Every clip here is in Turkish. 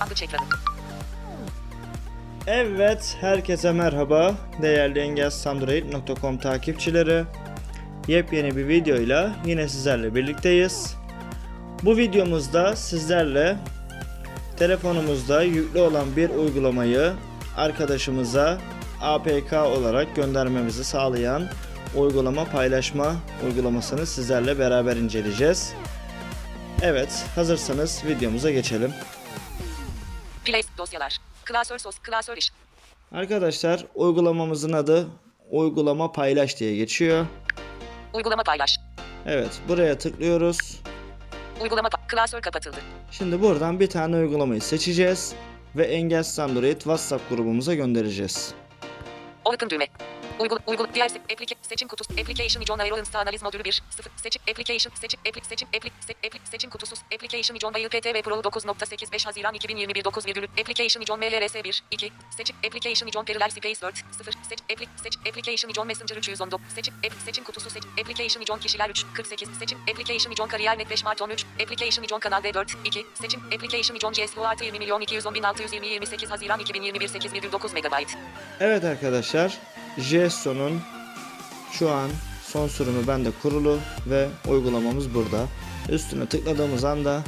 Andıç ekranı. Evet, herkese merhaba. Değerli engelsandroid.com takipçileri. Yepyeni bir videoyla yine sizlerle birlikteyiz. Bu videomuzda sizlerle telefonumuzda yüklü olan bir uygulamayı arkadaşımıza APK olarak göndermemizi sağlayan uygulama paylaşma uygulamasını sizlerle beraber inceleyeceğiz. Evet, hazırsanız videomuza geçelim. Play dosyalar. Klasör sos. Klasör iş. Arkadaşlar uygulamamızın adı uygulama paylaş diye geçiyor. Uygulama paylaş. Evet buraya tıklıyoruz. Uygulama klasör kapatıldı. Şimdi buradan bir tane uygulamayı seçeceğiz ve Engelsiz Android WhatsApp grubumuza göndereceğiz. Open düğme. Uygul, uygul, diğer se- applica- seçim kutusu, application John Aeroinsta analiz modülü 1, 0, seçim, application, seçim, appli, seçim, appli, se, appli, seçim kutusu, application John Bayıl PTV Pro 9.85 Haziran 2021 9 virgül, application John MLRS 1, 2, seçim, application John Parallel Space Word, 0, seç, appli, seç, application John Messenger 319, seçim, app, seçim kutusu, seç, application John kişiler 3, 48, seçim, application John kariyer net 5 Mart 13, application John kanal D4, 2, seçim, application John GSO artı 20 milyon 210 bin 620 28 Haziran 2021 8,9 MB. Evet arkadaşlar JSON'un şu an son sürümü bende kurulu ve uygulamamız burada. Üstüne tıkladığımız anda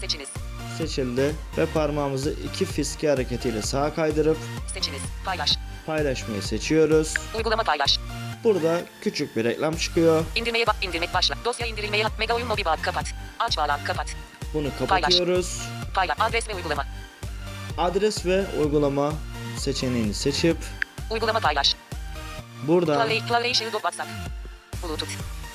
Seçiniz, seçildi ve parmağımızı iki fiske hareketiyle sağa kaydırıp seçiniz, paylaş, paylaşmayı seçiyoruz. uygulama paylaş. Burada küçük bir reklam çıkıyor. İndirmeye bak indirmek başla. Dosya indirilmeye mega oyun mobil bağ kapat. Aç bağlan kapat. Bunu kapatıyoruz. Paylaş adres ve uygulama. Adres ve uygulama seçeneğini seçip Uygulama paylaş. Buradan Play, play Shield WhatsApp. Bluetooth.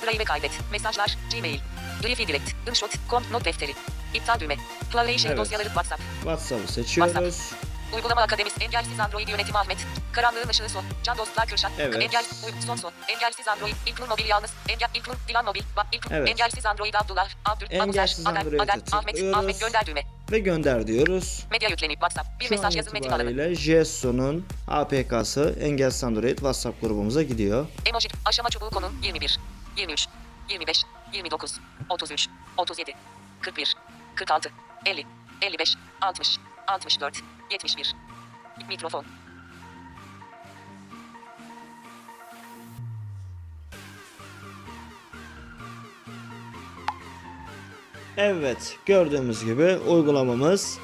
Drive kaydet. Mesajlar. Gmail. Drive Direct. InShot. Com. Not defteri. İptal düğme. Play Shield Evet. dosyaları WhatsApp. WhatsApp'ı seçiyoruz. Uygulama Akademisi Engelsiz Android Yönetimi Ahmet. Karanlığın ışığı son. Can dostlar Kürşat. Evet. Engel, son son. Engelsiz Android. İlknur Mobil yalnız. Engel, İlknur Dilan Mobil. Ba, İlknur, Evet. Engelsiz Android Abdullah. Abdül. Engelsiz Aden, Android'e Aden, Ahmet. Ahmet gönder düğme. Ve gönder diyoruz. Medya yüklenip WhatsApp. Bir Şu mesaj yazı metin alanı. JSON'un APK'sı Engelsiz Android WhatsApp grubumuza gidiyor. Emoji. Aşama çubuğu konu 21, 23, 25, 29, 33, 37, 41, 46, 50, 55, 60, 64, 71. Mikrofon. Evet gördüğümüz gibi uygulamamız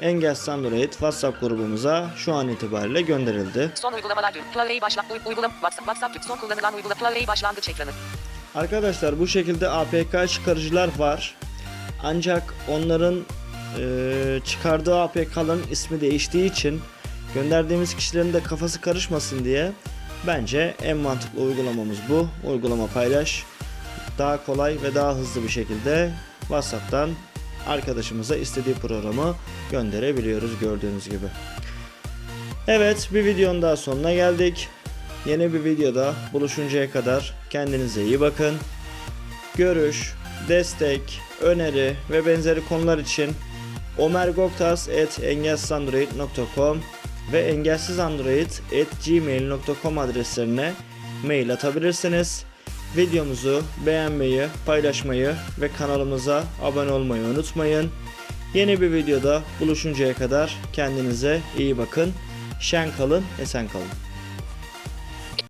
Engelsiz Android WhatsApp grubumuza şu an itibariyle gönderildi. Son uygulamalar dün. Play başla. Uy, uygulama. WhatsApp. WhatsApp. Son kullanılan uygulama. Play başlangıç ekranı. Arkadaşlar bu şekilde APK çıkarıcılar var. Ancak onların eee, çıkardığı APK'ların ismi değiştiği için gönderdiğimiz kişilerin de kafası karışmasın diye bence en mantıklı uygulamamız bu. Uygulama paylaş. Daha kolay ve daha hızlı bir şekilde WhatsApp'tan arkadaşımıza istediği programı gönderebiliyoruz gördüğünüz gibi. Evet bir videonun daha sonuna geldik. Yeni bir videoda buluşuncaya kadar kendinize iyi bakın. Görüş, destek, öneri ve benzeri konular için omergoktas.engelsizandroid.com ve engelsizandroid.gmail.com adreslerine mail atabilirsiniz. Videomuzu beğenmeyi, paylaşmayı ve kanalımıza abone olmayı unutmayın. Yeni bir videoda buluşuncaya kadar kendinize iyi bakın. Şen kalın, esen kalın.